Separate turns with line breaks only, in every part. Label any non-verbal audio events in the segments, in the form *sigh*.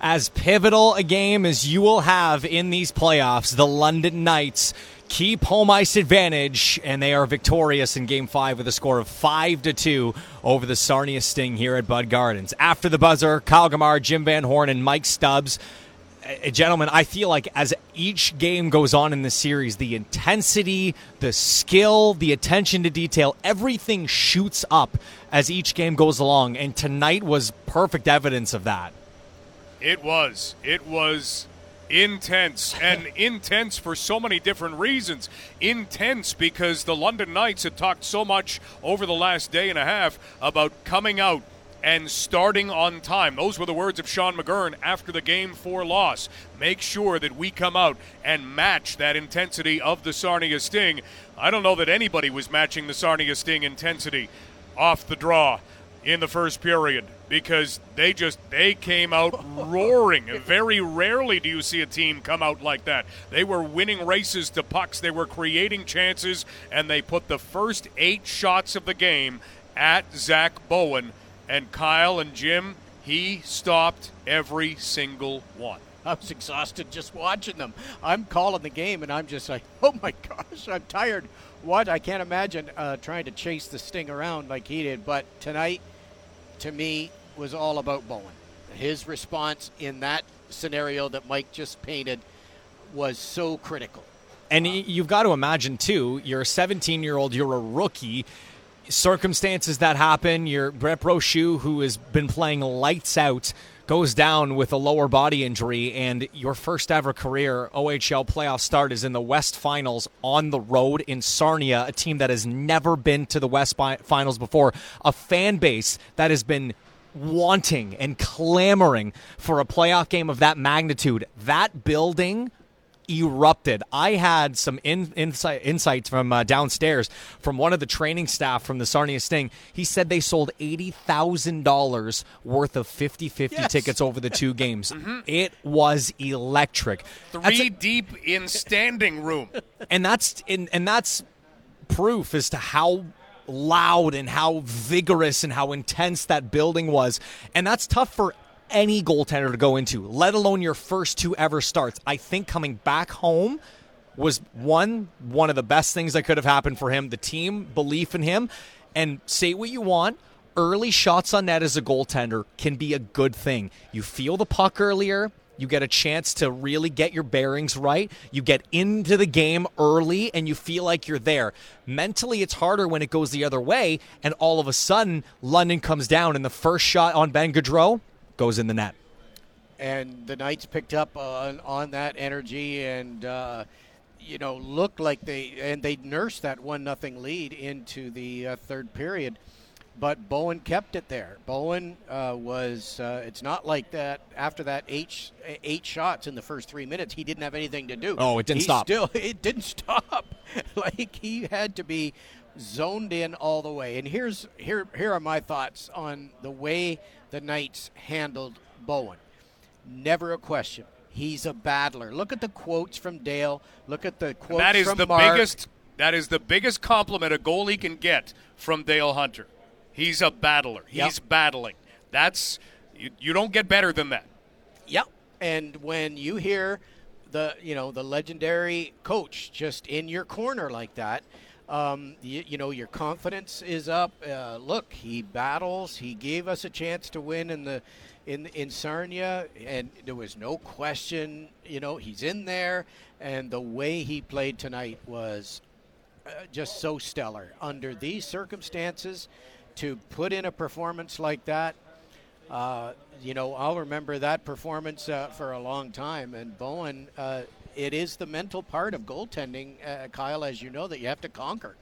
as pivotal a game as you will have in these playoffs. The London Knights keep home ice advantage, and they are victorious in Game Five with a score of five to two over the Sarnia Sting here at Bud Gardens. After the buzzer, Kyle Grimard, Jim Van Horne, and Mike Stubbs. Uh, gentlemen, I feel like as each game goes on in the series, the intensity, the skill, the attention to detail, everything shoots up as each game goes along. And tonight was perfect evidence of that.
It was. It was intense *laughs* and intense for so many different reasons. Intense because the London Knights had talked so much over the last day and a half about coming out and starting on time. Those were the words of Sean McGurn after the game four loss. Make sure that we come out and match that intensity of the Sarnia Sting. I don't know that anybody was matching the Sarnia Sting intensity off the draw in the first period because they just they came out roaring. *laughs* Very rarely do you see a team come out like that. They were winning races to pucks, they were creating chances, and they put the first eight shots of the game at Zach Bowen. And Kyle and Jim, he stopped every single one.
I was exhausted just watching them. I'm calling the game, and I'm just like, *laughs* oh my gosh, I'm tired. What? I can't imagine uh, trying to chase the sting around like he did. But tonight, to me, was all about Bowen. His response in that scenario that Mike just painted was so critical.
And you've got to imagine, too, you're a 17 year old, you're a rookie. Circumstances that happen, you're Brett Brochu, who has been playing lights out goes down with a lower body injury, and your first ever career OHL playoff start is in the West Finals on the road in Sarnia, a team that has never been to the West Finals before, a fan base that has been wanting and clamoring for a playoff game of that magnitude. That building erupted. I had some in, insight, insights from uh, downstairs from one of the training staff from the Sarnia Sting. He said they sold $80,000 worth of 50 50 yes. tickets over the two *laughs* games. mm-hmm. It was electric.
Three a, deep in standing room. *laughs*
And that's, in, and that's proof as to how loud and how vigorous and how intense that building was. And that's tough for any goaltender to go into, let alone your first two ever starts. I think coming back home was one one of the best things that could have happened for him. The team belief in him, and say what you want. Early shots on net as a goaltender can be a good thing. You feel the puck earlier. You get a chance to really get your bearings right. You get into the game early and you feel like you're there. Mentally, it's harder when it goes the other way, and all of a sudden, London comes down, and the first shot on Ben Gaudreau, goes in the net.
And the Knights picked up on, on that energy and, uh, you know, looked like they and they nursed that one nothing lead into the uh, third period. But Bowen kept it there. Bowen uh, was. Uh, it's not like that. After that eight eight shots in the first three minutes, he didn't have anything to do.
Oh, it didn't
he
stop.
Still, *laughs* it didn't stop. *laughs* like he had to be zoned in all the way. And here's here here are my thoughts on the way the Knights handled Bowen. Never a question. He's a battler. Look at the quotes from Dale. Look at the quotes
that is
from
the
Mark.
biggest. That is the biggest compliment a goalie can get from Dale Hunter. He's a battler. He's yep. battling. That's you, you don't get better than that.
Yep. And when you hear the you know the legendary coach just in your corner like that, um, you, you, know, your confidence is up. Uh, look, he battles. He gave us a chance to win in the in in Sarnia, and there was no question. You know, he's in there, and the way he played tonight was uh, just so stellar. Under these circumstances, to put in a performance like that, uh, you know, I'll remember that performance uh, for a long time. And Bowen uh, it is the mental part of goaltending, uh, Kyle, as you know, that you have to conquer.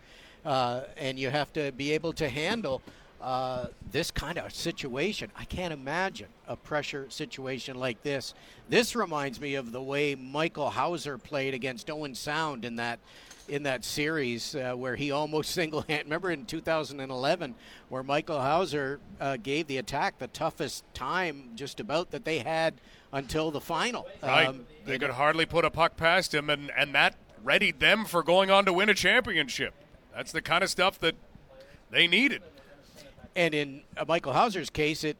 Uh, and you have to be able to handle uh, this kind of situation. I can't imagine a pressure situation like this. This reminds me of the way Michael Houser played against Owen Sound in that in that series uh, where he almost *laughs* single hand. Remember in 2011 where Michael Houser uh, gave the attack the toughest time just about that they had until the final.
Right. Um, they could hardly put a puck past him, and, and that readied them for going on to win a championship. That's the kind of stuff that they needed.
And in uh, Michael Houser's case, it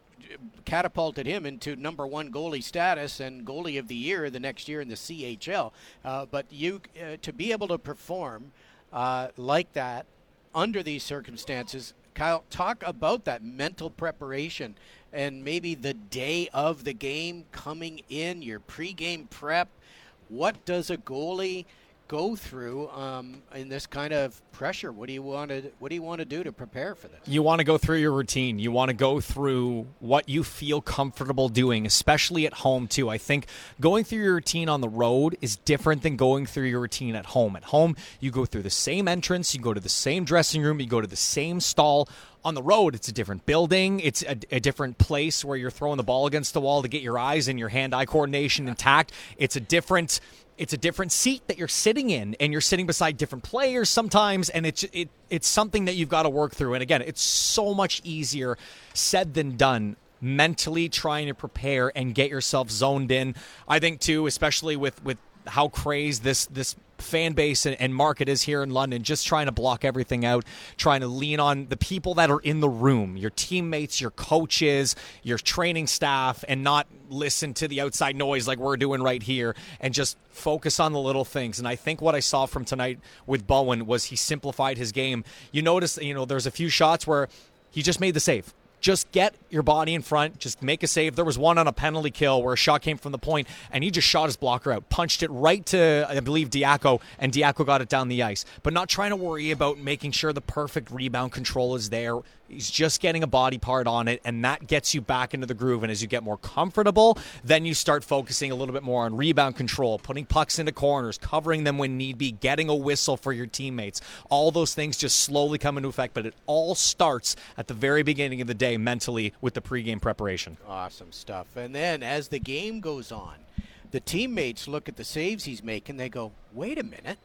catapulted him into number one goalie status and goalie of the year the next year in the CHL. Uh, but you uh, to be able to perform uh, like that under these circumstances, Kyle, talk about that mental preparation and maybe the day of the game coming in, your pregame prep. What does a goalie go through um, in this kind of pressure? What do you want to What do you want to do to prepare for this?
You want to go through your routine. You want to go through what you feel comfortable doing, especially at home too. I think going through your routine on the road is different than going through your routine at home. At home, you go through the same entrance, you go to the same dressing room, you go to the same stall on the road, it's a different building. It's a, a, different place where you're throwing the ball against the wall to get your eyes and your hand-eye coordination intact. It's a different it's a different seat that you're sitting in and you're sitting beside different players sometimes and it's it, it's something that you've got to work through and again it's so much easier said than done mentally trying to prepare and get yourself zoned in i think too especially with with how crazed this this fan base and, and, market is here in London, just trying to block everything out, trying to lean on the people that are in the room, your teammates, your coaches, your training staff, and not listen to the outside noise like we're doing right here and just focus on the little things. And I think what I saw from tonight with Bowen was he simplified his game. You notice, you know, there's a few shots where he just made the save just get your body in front, just make a save. There was one on a penalty kill where a shot came from the point, and he just shot his blocker out, punched it right to, I believe, Diaco, and Diaco got it down the ice. But not trying to worry about making sure the perfect rebound control is there. He's just getting a body part on it, and that gets you back into the groove. And as you get more comfortable, then you start focusing a little bit more on rebound control, putting pucks into corners, covering them when need be, getting a whistle for your teammates. All those things just slowly come into effect, but it all starts at the very beginning of the day mentally with the pregame preparation.
Awesome stuff. And then as the game goes on, the teammates look at the saves he's making, they go, wait a minute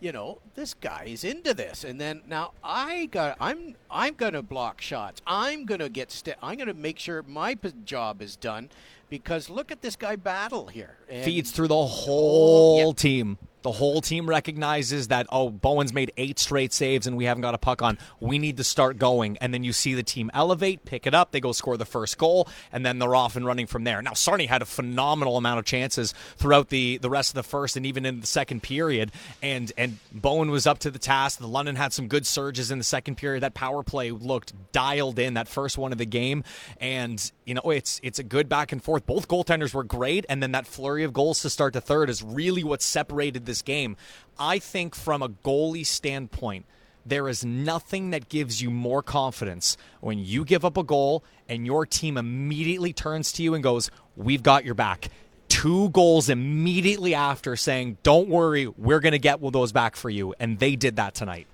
you know, this guy is into this. And then now I got I'm I'm going to block shots. I'm going to get st- I'm to make sure my p- job is done because look at this guy battle here.
And Feeds through the whole yeah. team. The whole team recognizes that, oh, Bowen's made eight straight saves and we haven't got a puck on. We need to start going. And then you see the team elevate, pick it up. They go score the first goal, and then they're off and running from there. Now, Sarnia had a phenomenal amount of chances throughout the, the rest of the first and even in the second period. And, and Bowen was up to the task. The London had some good surges in the second period. That power play looked dialed in, that first one of the game. And, you know, it's, it's a good back and forth. Both goaltenders were great. And then that flurry of goals to start the third is really what separated this game. I think from a goalie standpoint, there is nothing that gives you more confidence when you give up a goal and your team immediately turns to you and goes, We've got your back. Two goals immediately after saying, Don't worry, we're going to get those back for you. And they did that tonight.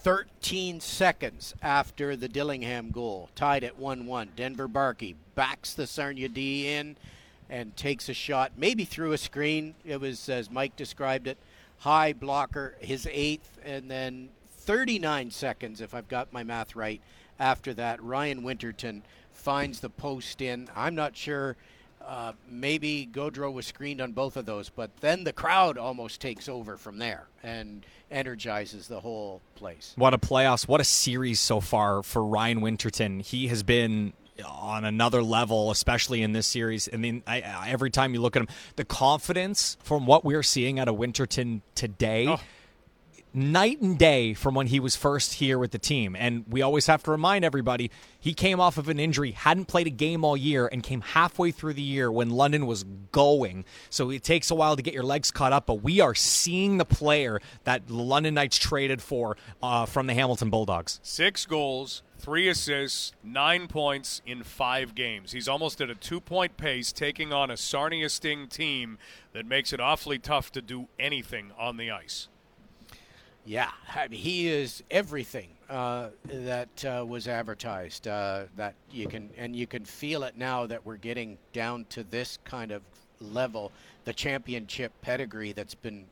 13 seconds after the Dillingham goal, tied at 1 1. Denver Barkey backs the Sarnia D in and takes a shot, maybe through a screen. It was, as Mike described it, high blocker, his eighth, and then 39 seconds, if I've got my math right, after that, Ryan Winterton finds the post in. I'm not sure. Uh, maybe Gaudreau was screened on both of those, but then the crowd almost takes over from there and energizes the whole place.
What a playoffs! What a series so far for Ryan Winterton. He has been on another level, especially in this series. I mean, I, I, every time you look at him, the confidence from what we're seeing out of Winterton today. Oh. Night and day from when he was first here with the team. And we always have to remind everybody he came off of an injury, hadn't played a game all year, and came halfway through the year when London was going. So it takes a while to get your legs caught up, but we are seeing the player that London Knights traded for uh, from the Hamilton Bulldogs.
Six goals, three assists, nine points in five games. He's almost at a two point pace, taking on a Sarnia Sting team that makes it awfully tough to do anything on the ice.
Yeah, I mean, he is everything uh, that uh, was advertised. Uh, that you can, and you can feel it now that we're getting down to this kind of level. The championship pedigree that's been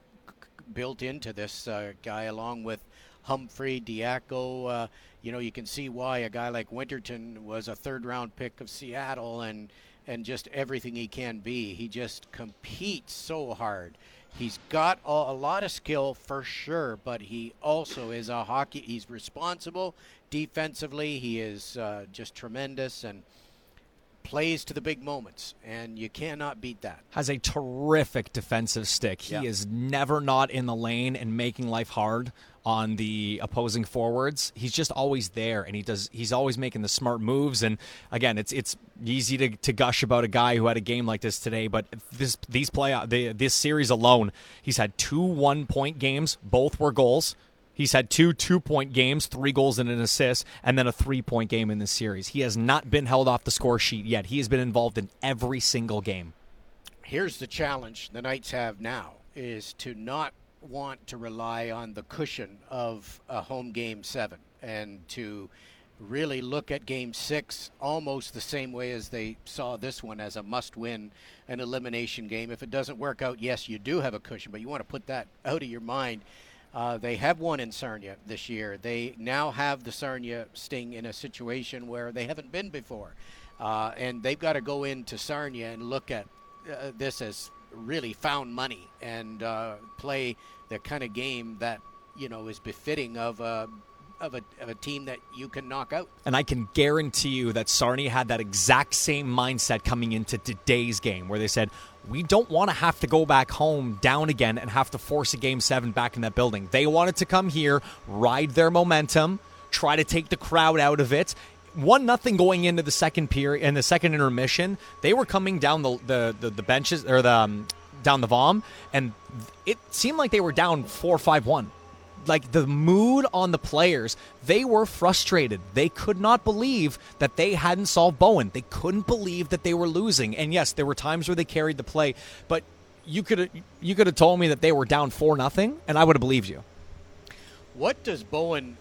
built into this uh, guy, along with Humphrey, Diaco. Uh, you know, you can see why a guy like Winterton was a third round pick of Seattle and and just everything he can be. He just competes so hard. He's got a, a lot of skill for sure, but he also is a hockey. He's responsible defensively. He is uh, just tremendous and plays to the big moments, and you cannot beat that.
Has a terrific defensive stick. He
Yeah.
is never not in the lane and making life hard on the opposing forwards. He's just always there, and he does. He's always making the smart moves. And again, it's it's easy to, to gush about a guy who had a game like this today, but this these play the, this series alone, he's had two one point games. Both were goals. He's had two two point games, three goals and an assist, and then a three point game in this series. He has not been held off the score sheet yet. He has been involved in every single game.
Here's the challenge the Knights have now is to not want to rely on the cushion of a home game seven and to really look at game six almost the same way as they saw this one as a must win an elimination game. If it doesn't work out, yes, you do have a cushion, but you want to put that out of your mind. Uh, they have won in Sarnia this year. They now have the Sarnia Sting in a situation where they haven't been before. Uh, and they've got to go into Sarnia and look at uh, this as really found money and uh, play the kind of game that you know is befitting of a of a, of a team that you can knock out.
And I can guarantee you that Sarnia had that exact same mindset coming into today's game, where they said, we don't want to have to go back home down again and have to force a game seven back in that building. They wanted to come here, ride their momentum, try to take the crowd out of it. One nothing going into the second period and the second intermission. They were coming down the the, the, the benches or the um, down the vom, and it seemed like they were down four five one like the mood on the players, they were frustrated. They could not believe that they hadn't solved Bowen. They couldn't believe that they were losing. And yes, there were times where they carried the play, but you could you could have told me that they were down four nothing, and I would have believed you.
What does Bowen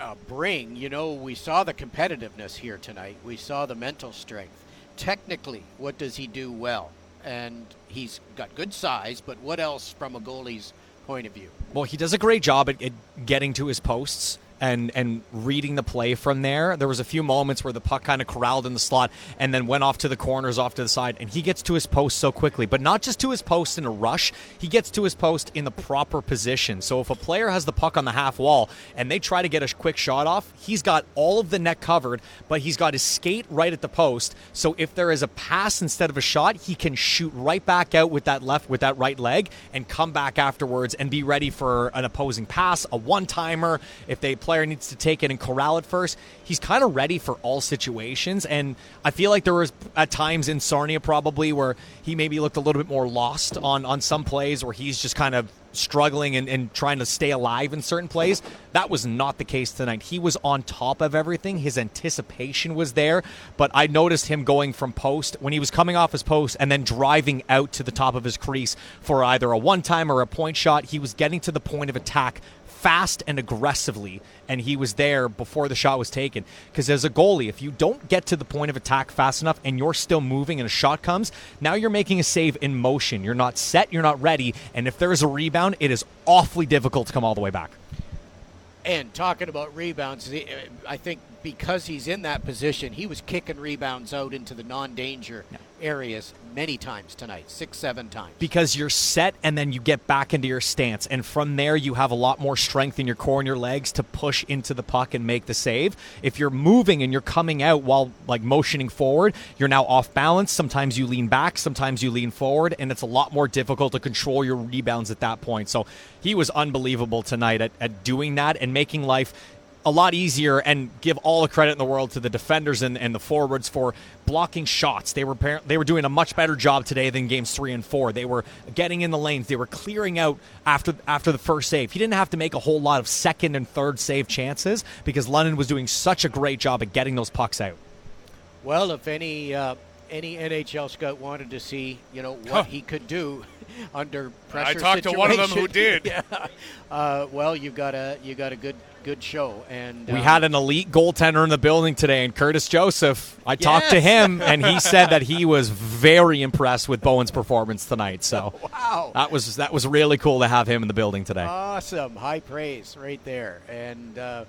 uh, bring? You know, we saw the competitiveness here tonight. We saw the mental strength. Technically, what does he do well? And he's got good size, but what else from a goalie's point of view?
Well, he does a great job at, at getting to his posts and and reading the play from there. There was a few moments where the puck kind of corralled in the slot and then went off to the corners, off to the side, and he gets to his post so quickly. But not just to his post in a rush, he gets to his post in the proper position. So if a player has the puck on the half wall and they try to get a quick shot off, he's got all of the net covered, but he's got his skate right at the post. So if there is a pass instead of a shot, he can shoot right back out with that left with that right leg and come back afterwards and be ready for an opposing pass, a one timer. If they player needs to take it and corral it first. He's kind of ready for all situations, and I feel like there was at times in Sarnia probably where he maybe looked a little bit more lost on on some plays where he's just kind of struggling and, and trying to stay alive in certain plays. That was not the case tonight. He was on top of everything. His anticipation was there, but I noticed him going from post when he was coming off his post and then driving out to the top of his crease for either a one time or a point shot. He was getting to the point of attack fast and aggressively, and he was there before the shot was taken. Because as a goalie, if you don't get to the point of attack fast enough and you're still moving and a shot comes, now you're making a save in motion. You're not set, you're not ready, and if there is a rebound, it is awfully difficult to come all the way back.
And talking about rebounds, I think because he's in that position, he was kicking rebounds out into the non-danger areas many times tonight, six, seven times.
because you're set and then you get back into your stance. And from there you have a lot more strength in your core and your legs to push into the puck and make the save. If you're moving and you're coming out while like motioning forward you're now off balance. Sometimes you lean back sometimes you lean forward and it's a lot more difficult to control your rebounds at that point. So he was unbelievable tonight at, at doing that and making life a lot easier and give all the credit in the world to the defenders and, and the forwards for blocking shots. They were they were doing a much better job today than games three and four. They were getting in the lanes. They were clearing out after after the first save. He didn't have to make a whole lot of second and third save chances because London was doing such a great job at getting those pucks out.
Well, if any uh, any NHL scout wanted to see, you know, what he could do *laughs* under pressure.
I talked to one of them who did. *laughs*
yeah. Uh, well, you got a you got a good good show, and
We
um,
had an elite goaltender in the building today, and Curtis Joseph. I talked to him, and he *laughs* said that he was very impressed with Bowen's performance tonight. So
wow.
that was that was really cool to have him in the building today.
Awesome, high praise right there, and uh,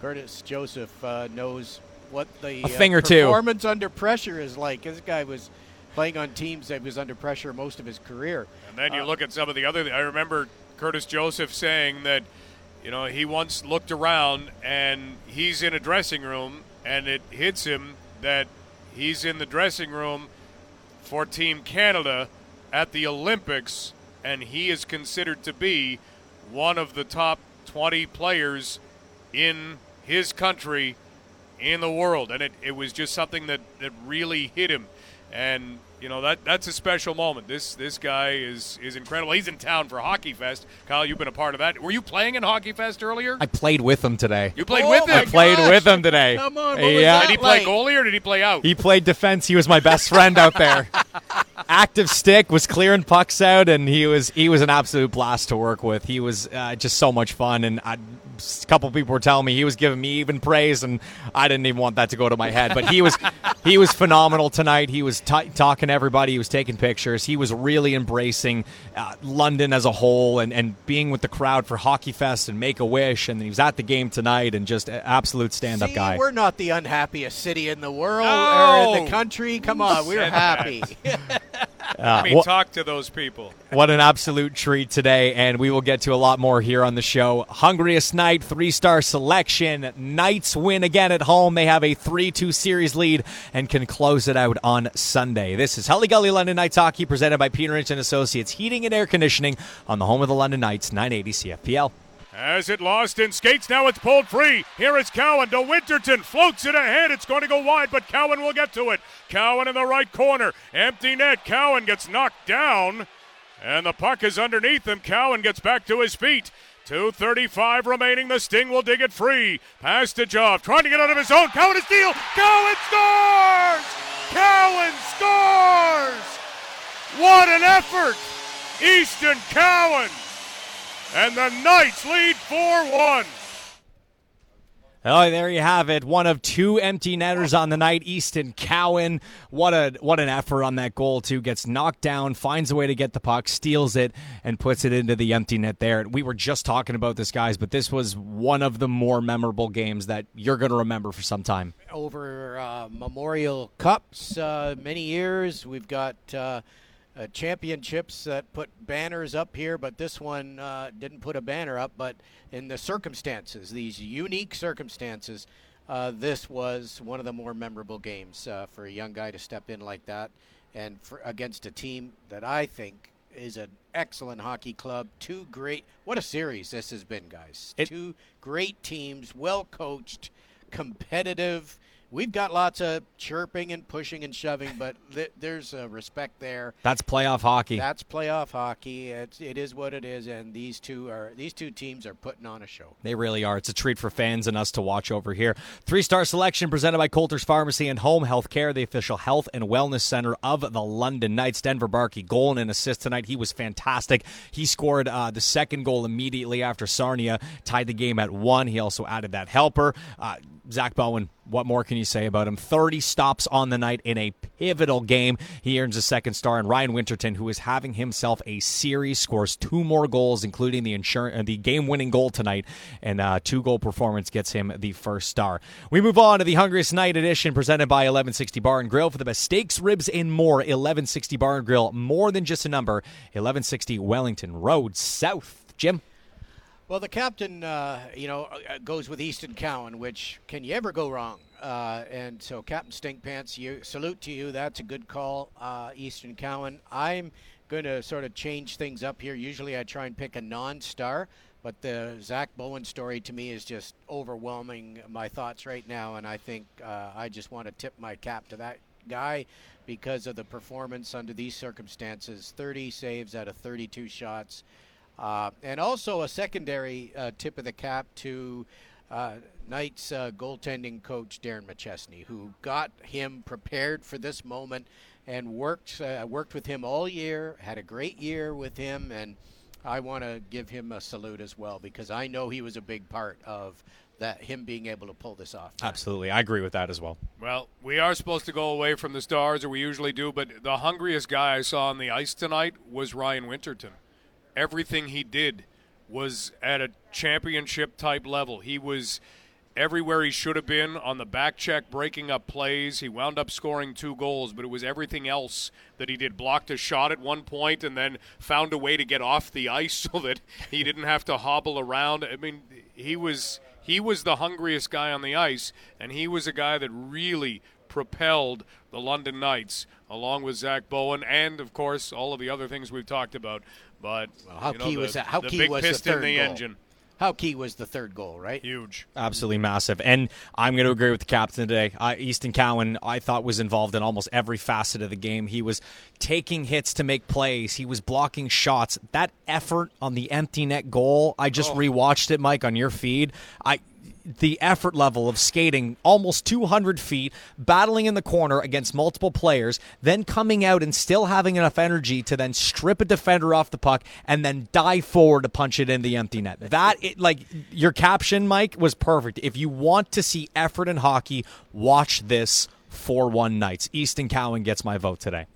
Curtis Joseph uh, knows what the
A thing or
uh,
two.
performance under pressure is like. This guy was playing on teams that was under pressure most of his career.
And then you
Uh,
look at some of the other. I remember Curtis Joseph saying that, you know, he once looked around and he's in a dressing room and it hits him that he's in the dressing room for Team Canada at the Olympics, and he is considered to be one of the top 20 players in his country in the world. And it, it was just something that, that really hit him. And you know that that's a special moment. This this guy is is incredible. He's in town for Hockey Fest. Kyle, you've been a part of that. Were you playing in Hockey Fest earlier?
I played with him today.
You played
Oh
with him.
I played
gosh.
with him today.
Come on, what was
yeah.
that
Did he play
like?
goalie or did he play out?
He played defense. He was my best friend out there. *laughs* Active stick was clearing pucks out, and he was he was an absolute blast to work with. He was uh, just so much fun, and I, a couple people were telling me he was giving me even praise, and I didn't even want that to go to my head. But he was *laughs* he was phenomenal tonight. He was t- talking to everybody. He was taking pictures. He was really embracing uh, London as a whole, and, and being with the crowd for Hockey Fest and Make a Wish. And he was at the game tonight, and just an absolute stand up guy.
we're not the unhappiest city in the world
No.
or in the country. Come on, we're *laughs* happy. *laughs*
Uh, I mean,
wha-
talk to those people. *laughs*
What an absolute treat today, and we will get to a lot more here on the show. Hungriest night, three star selection. Knights win again at home. They have a 3 2 series lead and can close it out on Sunday. This is Hully Gully London Knights Hockey presented by Peter Inch and Associates Heating and Air Conditioning on the home of the London Knights, 980 CFPL.
As it lost in skates, now it's pulled free. Here is Cowan to Winterton. Floats it ahead. It's going to go wide, but Cowan will get to it. Cowan in the right corner. Empty net. Cowan gets knocked down. And the puck is underneath him. Cowan gets back to his feet. 2.35 remaining. The Sting will dig it free. Pass to Joff. Trying to get out of his own. Cowan is steal. Cowan scores! Cowan scores! What an effort! Easton Cowan! And the Knights lead 4 1.
Oh, there you have it. One of two empty netters on the night. Easton Cowan. What a what an effort on that goal too. Gets knocked down, finds a way to get the puck, steals it, and puts it into the empty net there. We were just talking about this, guys, but this was one of the more memorable games that you're going to remember for some time.
Over uh, Memorial Cups, uh, many years we've got uh, uh, championships that put banners up here, but this one uh, didn't put a banner up. But in the circumstances, these unique circumstances, uh, this was one of the more memorable games uh, for a young guy to step in like that, and for, against a team that I think is an excellent hockey club. Two great, what a series this has been, guys.
It-
Two great teams, well coached, competitive. We've got lots of chirping and pushing and shoving, but th- there's a respect there.
That's playoff hockey.
That's playoff hockey. It's, it is what it is, and these two are these two teams are putting on a show.
They really are. It's a treat for fans and us to watch over here. Three star selection presented by Coulter's Pharmacy and Home Health Care, the official health and wellness center of the London Knights. Denver Barkey, goal and an assist tonight. He was fantastic. He scored uh, the second goal immediately after Sarnia tied the game at one. He also added that helper. Uh, Zach Bowen, what more can you say about him? 30 stops on the night in a pivotal game. He earns a second star. And Ryan Winterton, who is having himself a series, scores two more goals, including the insurance, the game-winning goal tonight, and uh, two-goal performance gets him the first star. We move on to the Hungriest Night edition, presented by 1160 Bar and Grill for the best steaks, ribs, and more. 1160 Bar and Grill, more than just a number. 1160 Wellington Road South. Jim.
Well, the captain, uh, you know, uh, goes with Easton Cowan, which can you ever go wrong? Uh, and so, Captain Stinkpants, you salute to you. That's a good call, uh, Easton Cowan. I'm going to sort of change things up here. Usually, I try and pick a non-star, but the Zach Bowen story to me is just overwhelming my thoughts right now, and I think uh, I just want to tip my cap to that guy because of the performance under these circumstances. 30 saves out of 32 shots. Uh, and also a secondary uh, tip of the cap to uh, Knights uh, goaltending coach Darren McChesney, who got him prepared for this moment and worked uh, worked with him all year. Had a great year with him, and I want to give him a salute as well because I know he was a big part of that him being able to pull this off.
Absolutely. I agree with that as well.
Well, we are supposed to go away from the stars, or we usually do, but the hungriest guy I saw on the ice tonight was Ryan Winterton. Everything he did was at a championship type level. He was everywhere he should have been on the back check, breaking up plays. He wound up scoring two goals, but it was everything else that he did. Blocked a shot at one point and then found a way to get off the ice *laughs* so that he didn't have to hobble around. I mean, he was he was the hungriest guy on the ice, and he was a guy that really propelled the London Knights, along with Zach Bowen, and of course all of the other things we've talked about. But
Well, how
you know,
key
the,
was that? How
the
key
big
was
piston
the third
in the
goal?
engine?
How key was the third goal, right?
Huge.
Absolutely massive. And I'm going to agree with the captain today. Uh, Easton Cowan, I thought, was involved in almost every facet of the game. He was taking hits to make plays, he was blocking shots. That effort on the empty net goal, I just rewatched it, Mike, on your feed. I. The effort level of skating almost 200 feet, battling in the corner against multiple players, then coming out and still having enough energy to then strip a defender off the puck and then dive forward to punch it in the empty net. That, it, like, your caption, Mike, was perfect. If you want to see effort in hockey, watch this 4 1 Knights. Easton Cowan gets my vote today.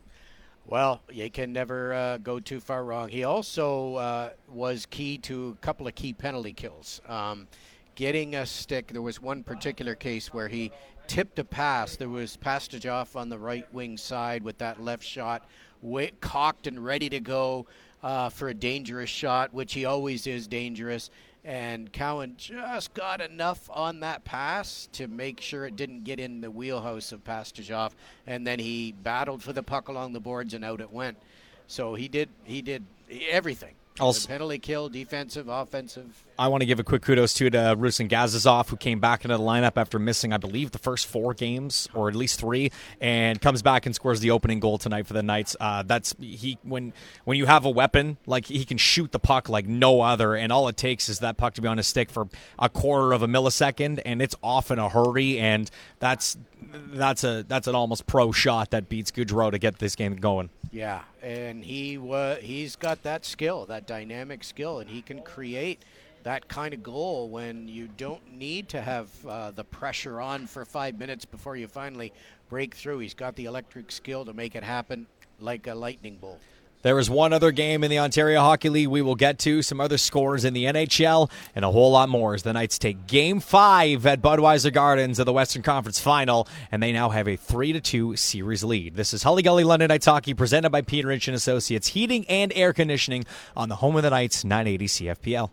Well, you can never uh, go too far wrong. He also uh, was key to a couple of key penalty kills. Um, getting a stick, there was one particular case where he tipped a pass. There was Pastajov on the right wing side with that left shot, cocked and ready to go uh, for a dangerous shot, which he always is dangerous. And Cowan just got enough on that pass to make sure it didn't get in the wheelhouse of Pastajov, and then he battled for the puck along the boards and out it went. So he did he did everything.
Also-
penalty kill, defensive, offensive.
I want to give a quick kudos too to Ruslan Gazizov, who came back into the lineup after missing, I believe, the first four games or at least three, and comes back and scores the opening goal tonight for the Knights. Uh, that's he when when you have a weapon like he can shoot the puck like no other, and all it takes is that puck to be on his stick for a quarter of a millisecond, and it's off in a hurry, and that's that's a that's an almost pro shot that beats Gaudreau to get this game going.
Yeah, and he he's got that skill, that dynamic skill, and he can create that kind of goal when you don't need to have uh, the pressure on for five minutes before you finally break through. He's got the electric skill to make it happen like a lightning bolt.
There is one other game in the Ontario Hockey League we will get to, some other scores in the NHL, and a whole lot more as the Knights take game five at Budweiser Gardens of the Western Conference Final, and they now have a 3 to 2 series lead. This is Hully Gully London Knights Hockey presented by Peter Inch and Associates Heating and Air Conditioning on the home of the Knights, 980 CFPL.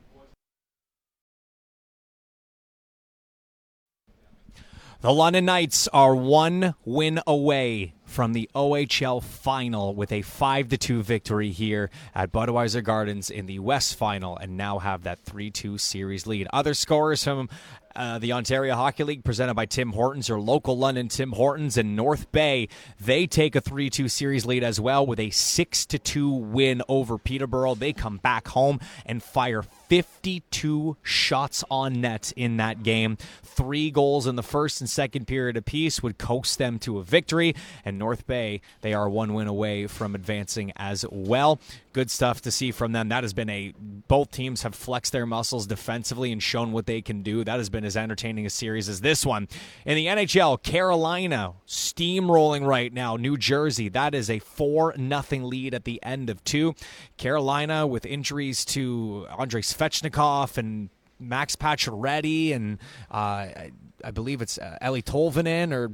The London Knights are one win away from the OHL final with a 5 to 2 victory here at Budweiser Gardens in the West final and now have that 3 2 series lead. Other scores from uh, the Ontario Hockey League presented by Tim Hortons, or local London Tim Hortons in North Bay. They take a 3 2 series lead as well with a 6 2 win over Peterborough. They come back home and fire 52 shots on net in that game. Three goals in the first and second period apiece would coax them to a victory. And North Bay, they are one win away from advancing as well. Good stuff to see from them. That has been a both teams have flexed their muscles defensively and shown what they can do. That has been as entertaining a series as this one. In the NHL, Carolina steamrolling right now. New Jersey, that is a 4 nothing lead at the end of two. Carolina with injuries to Andrei Svechnikov and Max Pacioretty and uh, I, believe it's uh, Eli Tolvanen or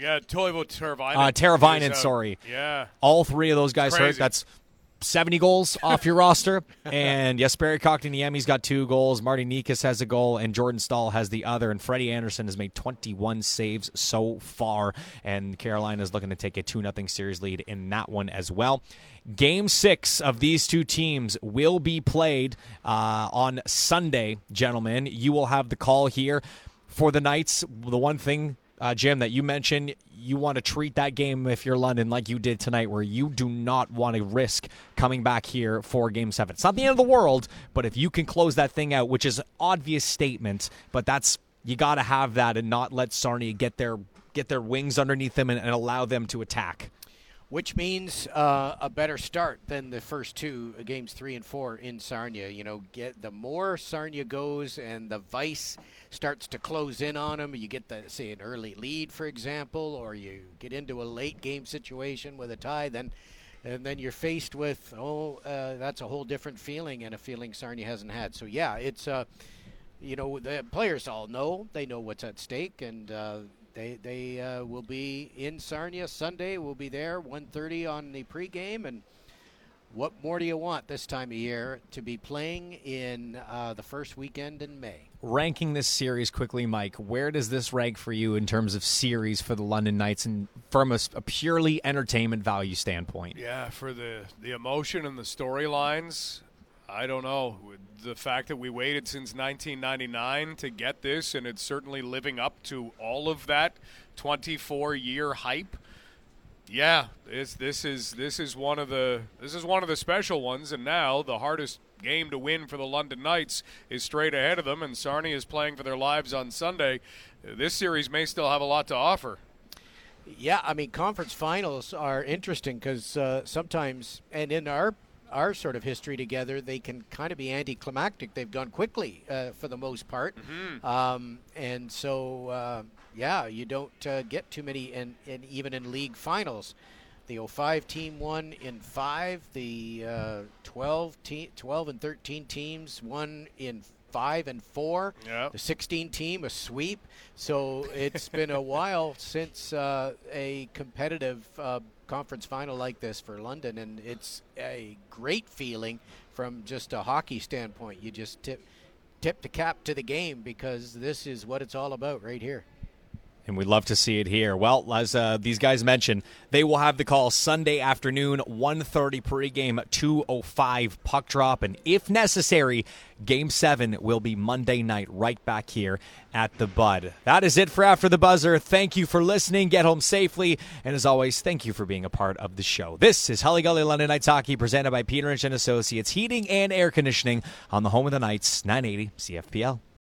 Yeah, Toivo Teravainen.
Uh, Teravainen,
is
sorry.
Yeah.
all three of those guys hurt. That's 70 goals off your *laughs* roster. And yes, Barry Kotkaniemi's got two goals. Marty Necas has a goal, and Jordan Staal has the other. And Freddie Andersen has made 21 saves so far. And Carolina is looking to take a 2 0 series lead in that one as well. Game six of these two teams will be played uh, on Sunday, gentlemen. You will have the call here for the Knights. The one thing uh, Jim, that you mentioned you want to treat that game if you're London like you did tonight, where you do not want to risk coming back here for game seven. It's not the end of the world, but if you can close that thing out, which is an obvious statement, but that's you got to have that and not let Sarnia get their get their wings underneath them and, and allow them to attack.
which means uh, a better start than the first two games, three and four in Sarnia. You know, get the more Sarnia goes and the vice starts to close in on them. You get the say an early lead, for example, or you get into a late game situation with a tie, then. And then you're faced with, oh, uh, that's a whole different feeling and a feeling Sarnia hasn't had. So yeah, it's, uh, you know, the players all know they know what's at stake, and uh, they they uh, will be in Sarnia Sunday. We'll be there 1:30 on the pregame, and what more do you want this time of year to be playing in uh, the first weekend in May?
Ranking this series quickly, Mike, where does this rank for you in terms of series for the London Knights and from a, a purely entertainment value standpoint?
Yeah, for the, the emotion and the storylines, I don't know. The fact that we waited since 1999 to get this, and it's certainly living up to all of that 24 year hype. Yeah, this this is this is one of the this is one of the special ones, and now the hardest game to win for the London Knights is straight ahead of them, and Sarnia is playing for their lives on Sunday. This series may still have a lot to offer.
Yeah, I mean, conference finals are interesting because uh, sometimes, and in our our sort of history together, they can kind of be anticlimactic. They've gone quickly uh, for the most part,
mm-hmm.
um, and so uh, yeah, you don't uh, get too many, and even in league finals. The 05 team won in five. The uh, 12, te- 12 and 13 teams won in five and four.
Yep.
The 16 team a sweep. So it's *laughs* been a while since uh, a competitive uh, conference final like this for London, and it's a great feeling from just a hockey standpoint. You just tip tip the cap to the game because this is what it's all about right here
and we'd love to see it here. Well, as uh, these guys mentioned, they will have the call Sunday afternoon, 1.30 pregame, 2.05 puck drop, and if necessary, Game 7 will be Monday night right back here at the Bud. That is it for After the Buzzer. Thank you for listening. Get home safely, and as always, thank you for being a part of the show. This is Hully Gully London Knights Hockey presented by Peter and Associates Heating and Air Conditioning on the home of the Knights, 980 CFPL.